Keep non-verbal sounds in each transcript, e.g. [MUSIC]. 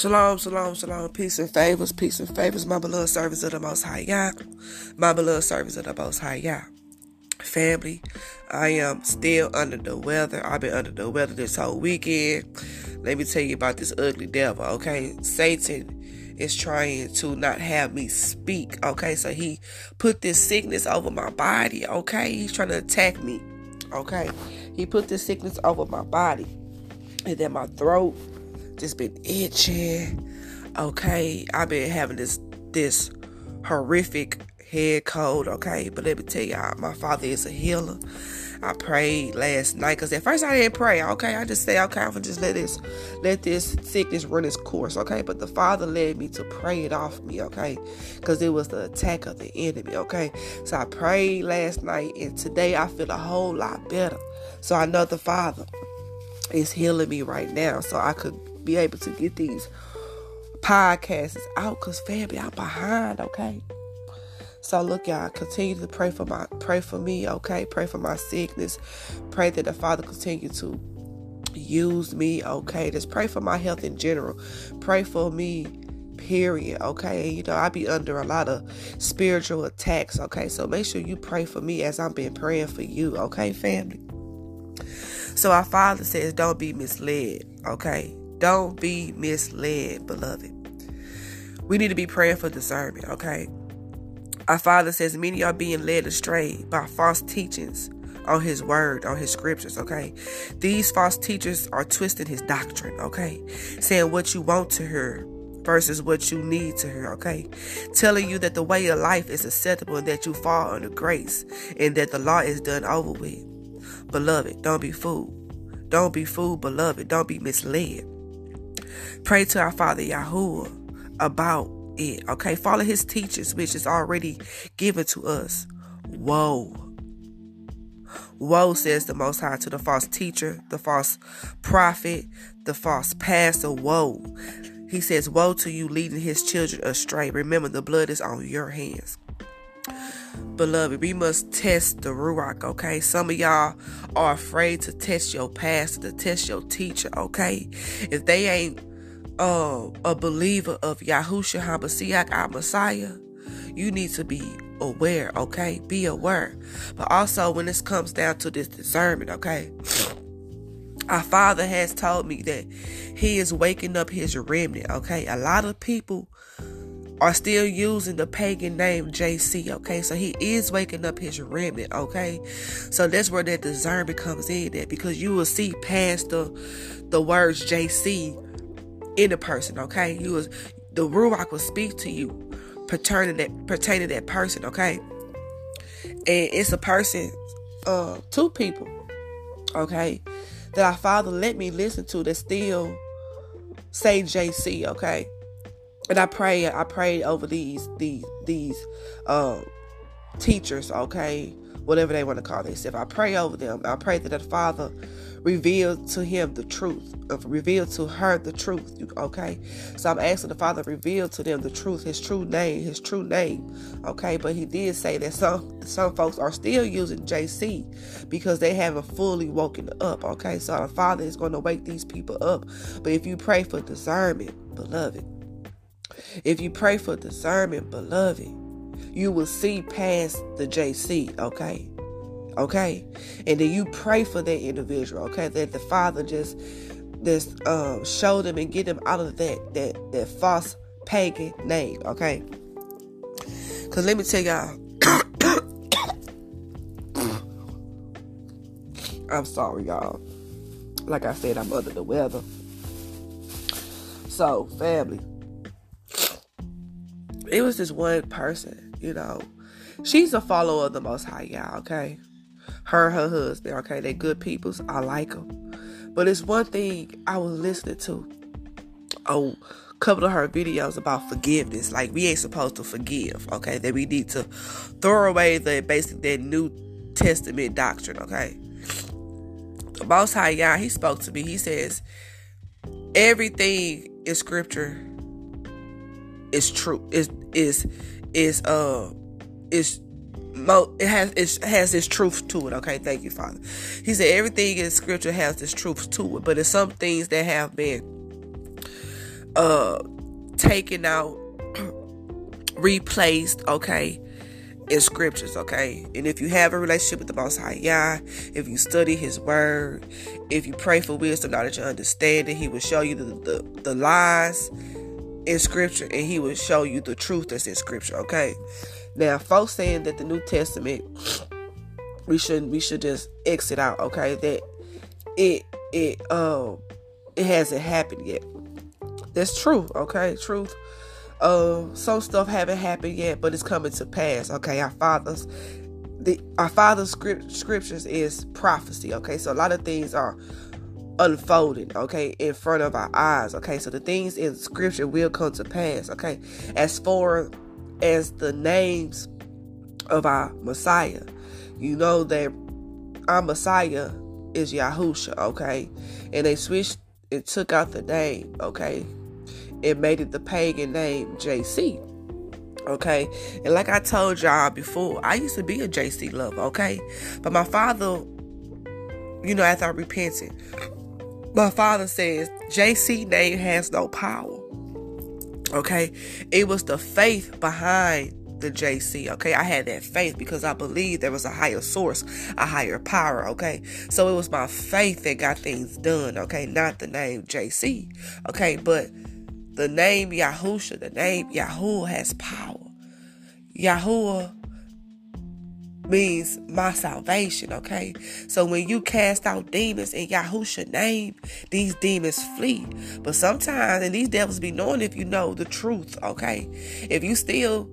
Shalom, shalom, shalom, peace and favors, peace and favors, my beloved servants of the Most High Yah, my beloved servants of the Most High Yah. Family, I am still under the weather. I've been under the weather this whole weekend. Let me tell you about this ugly devil, okay? Satan is trying to not have me speak, okay? So he put this sickness over my body, okay? He's trying to attack me, okay? He put this sickness over my body and then my throat just been itching. Okay, I've been having this this horrific head cold. Okay, but let me tell y'all, my father is a healer. I prayed last night because at first I didn't pray. Okay, I just say, okay, I'm gonna just let this let this sickness run its course. Okay, but the Father led me to pray it off me. Okay, because it was the attack of the enemy. Okay, so I prayed last night, and today I feel a whole lot better. So I know the Father is healing me right now, so I could be able to get these podcasts out because family I'm behind, okay? So look y'all, continue to pray for my pray for me, okay? Pray for my sickness. Pray that the Father continue to use me, okay? Just pray for my health in general. Pray for me, period, okay? You know, I be under a lot of spiritual attacks, okay? So make sure you pray for me as I've been praying for you, okay, family? So our Father says, don't be misled, okay? Don't be misled, beloved. We need to be praying for discernment, okay? Our Father says many are being led astray by false teachings on His Word, on His Scriptures, okay? These false teachers are twisting His doctrine, okay? Saying what you want to hear versus what you need to hear, okay? Telling you that the way of life is acceptable and that you fall under grace and that the law is done over with. Beloved, don't be fooled. Don't be fooled, beloved. Don't be misled. Pray to our Father Yahuwah about it. Okay, follow his teachings, which is already given to us. Woe. Woe, says the Most High to the false teacher, the false prophet, the false pastor. Woe. He says, Woe to you leading his children astray. Remember, the blood is on your hands. Beloved, we must test the Ruach, okay? Some of y'all are afraid to test your pastor, to test your teacher, okay? If they ain't uh, a believer of Yahushua HaMashiach, our Messiah, you need to be aware, okay? Be aware. But also when this comes down to this discernment, okay? [SNIFFS] Our Father has told me that He is waking up His remnant, okay? A lot of people are still using the pagan name JC, okay? So he is waking up his remnant, okay? So that's where that discernment comes in that because you will see past the the words JC in the person, okay? You was the Ruach will speak to you pertaining that pertaining that person, okay? And it's a person, uh, two people, okay, that our father let me listen to that still say JC, okay? And I pray, I pray over these these these uh, teachers, okay, whatever they want to call themselves. I pray over them. I pray that the Father reveal to him the truth, uh, reveal to her the truth. Okay, so I'm asking the Father reveal to them the truth, His true name, His true name. Okay, but He did say that some some folks are still using JC because they haven't fully woken up. Okay, so the Father is going to wake these people up. But if you pray for discernment, beloved, if you pray for discernment, beloved, you will see past the JC. Okay? Okay? And then you pray for that individual okay? That the father just just um, show them and get them out of that that that false pagan name okay? Because let me tell y'all [COUGHS] i'm sorry y'all. Like i said i'm under the weather. So family it was this one person you know she's a follower of the most high y'all okay her her husband. Okay, they good peoples. I like them. But it's one thing I was listening to a couple of her videos about forgiveness. Like we ain't supposed to forgive. Okay, that we need to throw away the basic that New Testament doctrine. Okay. The Most High Yah, he spoke to me. He says everything in Scripture is true. Is is is uh is it has it has this truth to it. Okay, thank you, Father. He said everything in Scripture has this truth to it, but there's some things that have been uh taken out, [CLEARS THROAT] replaced, okay, in scriptures, okay? And if you have a relationship with the Most High Yah, if you study His Word, if you pray for wisdom, knowledge, and understanding, He will show you the, the, the lies in Scripture and He will show you the truth that's in Scripture, okay? Now, folks saying that the New Testament we shouldn't, we should just exit out, okay? That it it um it hasn't happened yet. That's true, okay? Truth uh, some stuff haven't happened yet, but it's coming to pass. Okay, our fathers, the our father's script, scriptures is prophecy. Okay, so a lot of things are unfolding. Okay, in front of our eyes. Okay, so the things in scripture will come to pass. Okay, as far as the names of our Messiah, you know that our Messiah is Yahusha. Okay, and they switched and took out the name. Okay, it made it the pagan name JC. Okay, and like I told y'all before, I used to be a JC lover. Okay, but my father, you know, after I repented, my father says JC name has no power. Okay, it was the faith behind the JC. Okay, I had that faith because I believed there was a higher source, a higher power. Okay, so it was my faith that got things done. Okay, not the name JC. Okay, but the name Yahusha, the name Yahuwah has power. Yahuwah means my salvation, okay? So when you cast out demons in Yahusha name, these demons flee. But sometimes, and these devils be knowing if you know the truth, okay? If you still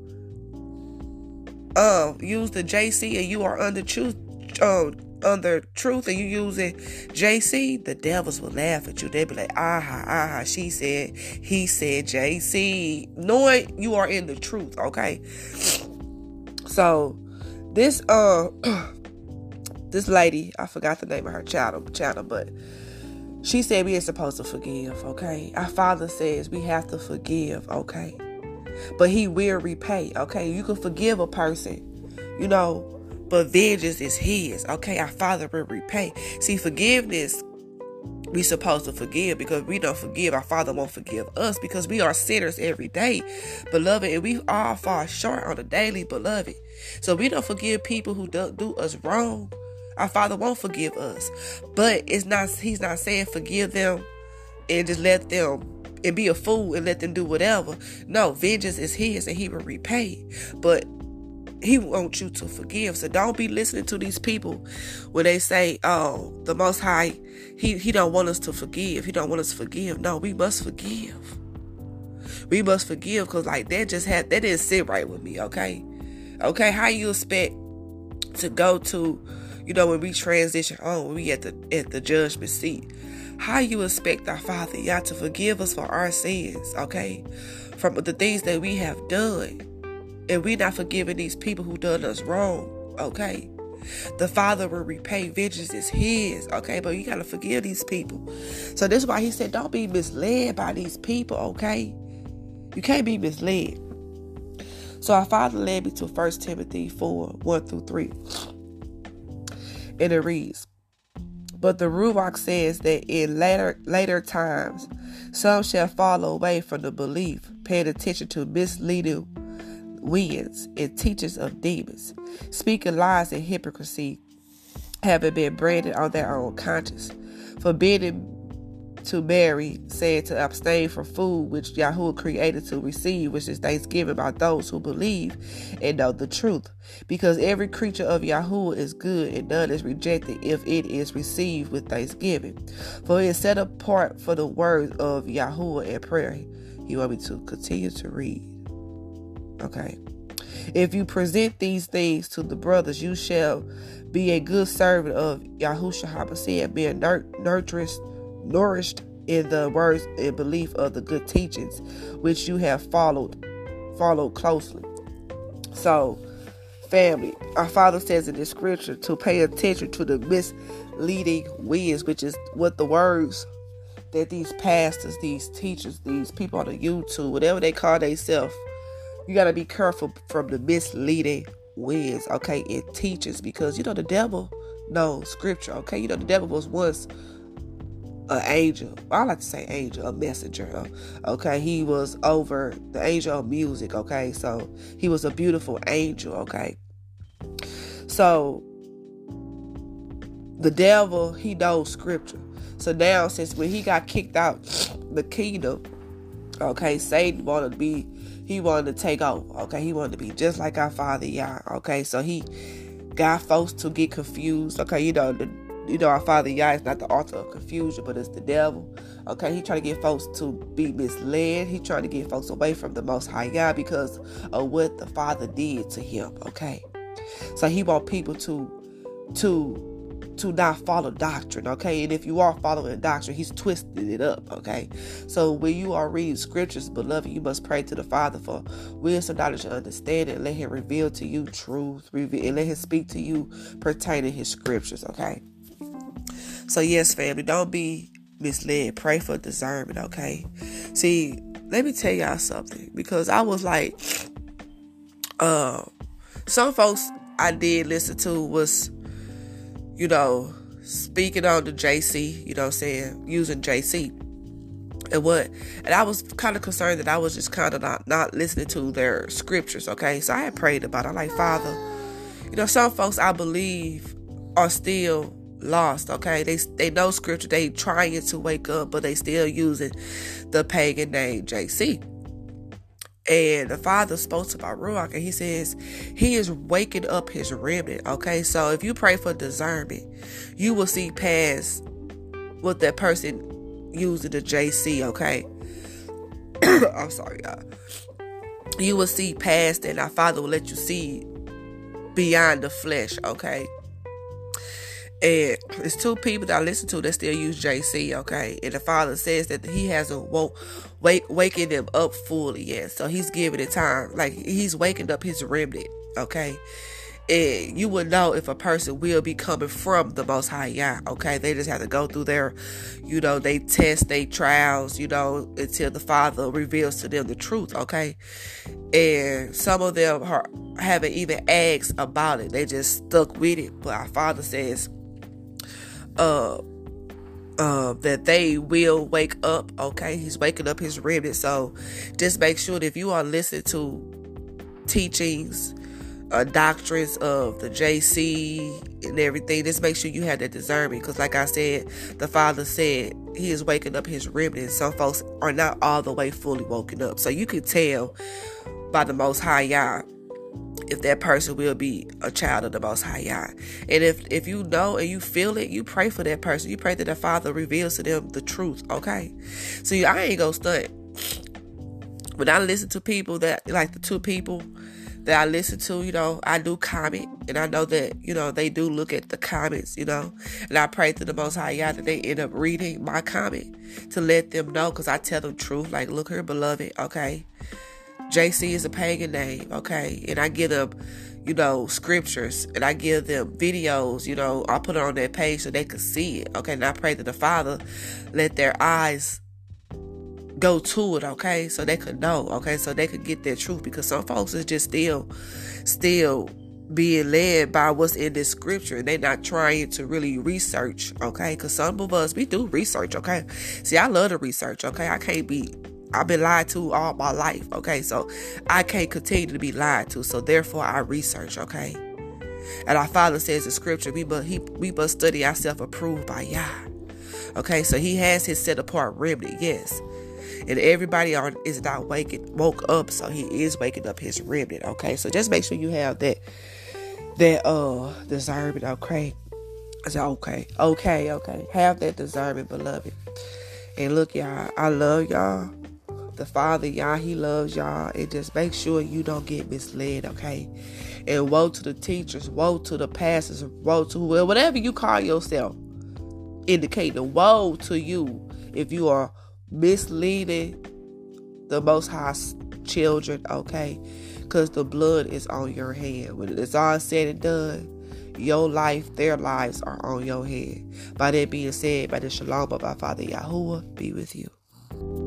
um use the JC and you are under truth, um, under truth and you using JC, the devils will laugh at you. They'll be like, aha, aha, she said, he said JC. Knowing you are in the truth, okay? So this uh [CLEARS THROAT] this lady, I forgot the name of her channel, channel, but she said we are supposed to forgive, okay? Our father says we have to forgive, okay? But he will repay, okay? You can forgive a person, you know, but vengeance is his. Okay, our Father will repay. See, forgiveness, we supposed to forgive because we don't forgive. Our Father won't forgive us because we are sinners every day, beloved, and we all fall short on the daily, beloved. So we don't forgive people who do, do us wrong. Our Father won't forgive us, but it's not. He's not saying forgive them and just let them and be a fool and let them do whatever. No, vengeance is his and he will repay. But he wants you to forgive. So don't be listening to these people when they say, "Oh, the Most High, he he don't want us to forgive. He don't want us to forgive." No, we must forgive. We must forgive because like that just had that didn't sit right with me. Okay, okay. How you expect to go to, you know, when we transition on, when we at the at the judgment seat? How you expect our Father Yah to forgive us for our sins? Okay, from the things that we have done and we're not forgiving these people who done us wrong, okay? The Father will repay. Vengeance is His, okay? But you got to forgive these people. So this is why He said, don't be misled by these people, okay? You can't be misled. So our Father led me to 1 Timothy 4 1 through 3. And it reads, But the Ruach says that in later later times some shall fall away from the belief, paying attention to misleading winds and teachers of demons, speaking lies and hypocrisy, having been branded on their own conscience, forbidding to marry, saying to abstain from food which Yahuwah created to receive, which is thanksgiving by those who believe and know the truth. Because every creature of Yahuwah is good and none is rejected if it is received with thanksgiving. For it is set apart for the word of Yahuwah and prayer. You want me to continue to read? Okay. If you present these things to the brothers, you shall be a good servant of Yahushua HaMashiach, being nurtured, nourished in the words and belief of the good teachings which you have followed followed closely. So, family, our Father says in the scripture to pay attention to the misleading winds, which is what the words that these pastors, these teachers, these people on the YouTube, whatever they call themselves, you got to be careful from the misleading winds, okay, it teaches because you know the devil knows scripture, okay? You know the devil was once an angel. I like to say angel, a messenger. Uh, okay, he was over the angel of music. Okay, so he was a beautiful angel. Okay, so the devil he knows scripture. So now, since when he got kicked out the kingdom, okay, Satan wanted to be, he wanted to take over. Okay, he wanted to be just like our Father Yah. Okay, so he got folks to get confused. Okay, you know the you know, our Father Yah is not the author of confusion, but it's the devil. Okay, he trying to get folks to be misled. He trying to get folks away from the Most High Yah because of what the Father did to him. Okay, so he want people to to to not follow doctrine, okay? And if you are following doctrine, he's twisted it up, okay? So when you are reading scriptures, beloved, you must pray to the Father for wisdom, knowledge, and understanding. Let him reveal to you truth, reveal, and let him speak to you pertaining his scriptures, okay? So, yes, family, don't be misled. Pray for discernment, okay? See, let me tell y'all something because I was like, uh, some folks I did listen to was, you know, speaking on the JC, you know I'm saying, using JC. And what, and I was kind of concerned that I was just kind of not, not listening to their scriptures, okay? So I had prayed about it. I'm like, Father, you know, some folks I believe are still lost okay they they know scripture they trying to wake up but they still using the pagan name jc and the father spoke to my ruach and he says he is waking up his remnant okay? So if you pray for discernment you will see past what that person using the jc okay? [COUGHS] I'm sorry y'all. You will see past and our father will let you see beyond the flesh okay and it's two people that I listen to that still use JC, okay? And the father says that he hasn't woke wake waking them up fully yet. So he's giving it time. Like he's waking up his remnant, okay? And you would know if a person will be coming from the most high Yah, okay? They just have to go through their, you know, they test, they trials, you know, until the Father reveals to them the truth, okay? And some of them are, haven't even asked about it. They just stuck with it. But our Father says, uh uh, that they will wake up. Okay, he's waking up his remnant. So just make sure that if you are listening to teachings, uh, doctrines of the JC and everything, just make sure you have that discernment. Because, like I said, the Father said he is waking up his remnant. Some folks are not all the way fully woken up. So you can tell by the Most High Yah if that person will be a child of the Most High Yah. And if if you know and you feel it, you pray for that person. You pray that the Father reveals to them the truth. Okay. See, I ain't gonna stunt. When I listen to people that like the two people that I listen to, you know, I do comment and I know that, you know, they do look at the comments, you know, and I pray to the Most High Yah that they end up reading my comment to let them know because I tell them truth. Like, look here, beloved, okay? JC is a pagan name, okay? And I give them, you know, scriptures and I give them videos, you know, I put it on their page so they can see it, okay? And I pray that the Father let their eyes go to it, okay? So they could know, okay? So they could get their truth because some folks is just still, still being led by what's in this scripture and they're not trying to really research, okay? Because some of us, we do research, okay? See, I love to research, okay? I can't be I've been lied to all my life, okay? So I can't continue to be lied to. So therefore I research, okay? And our Father says in scripture, we must, he, we study ourselves approved by Yah. Okay, so he has his set apart remnant, yes. And everybody on is not waking woke up, so he is waking up his remnant. Okay, so just make sure you have that that uh discernment. Okay, said okay, okay, okay. Have that discernment, beloved. And look, y'all, I love y'all the Father, y'all, He loves y'all. And just make sure you don't get misled, okay? And woe to the teachers, woe to the pastors, woe to whoever, whatever you call yourself indicating woe to you if you are misleading the Most High children, okay? Because the blood is on your hand. When it's all said and done, your life, their lives are on your head. By that being said, by the shalom of our Father Yahuwah, be with you.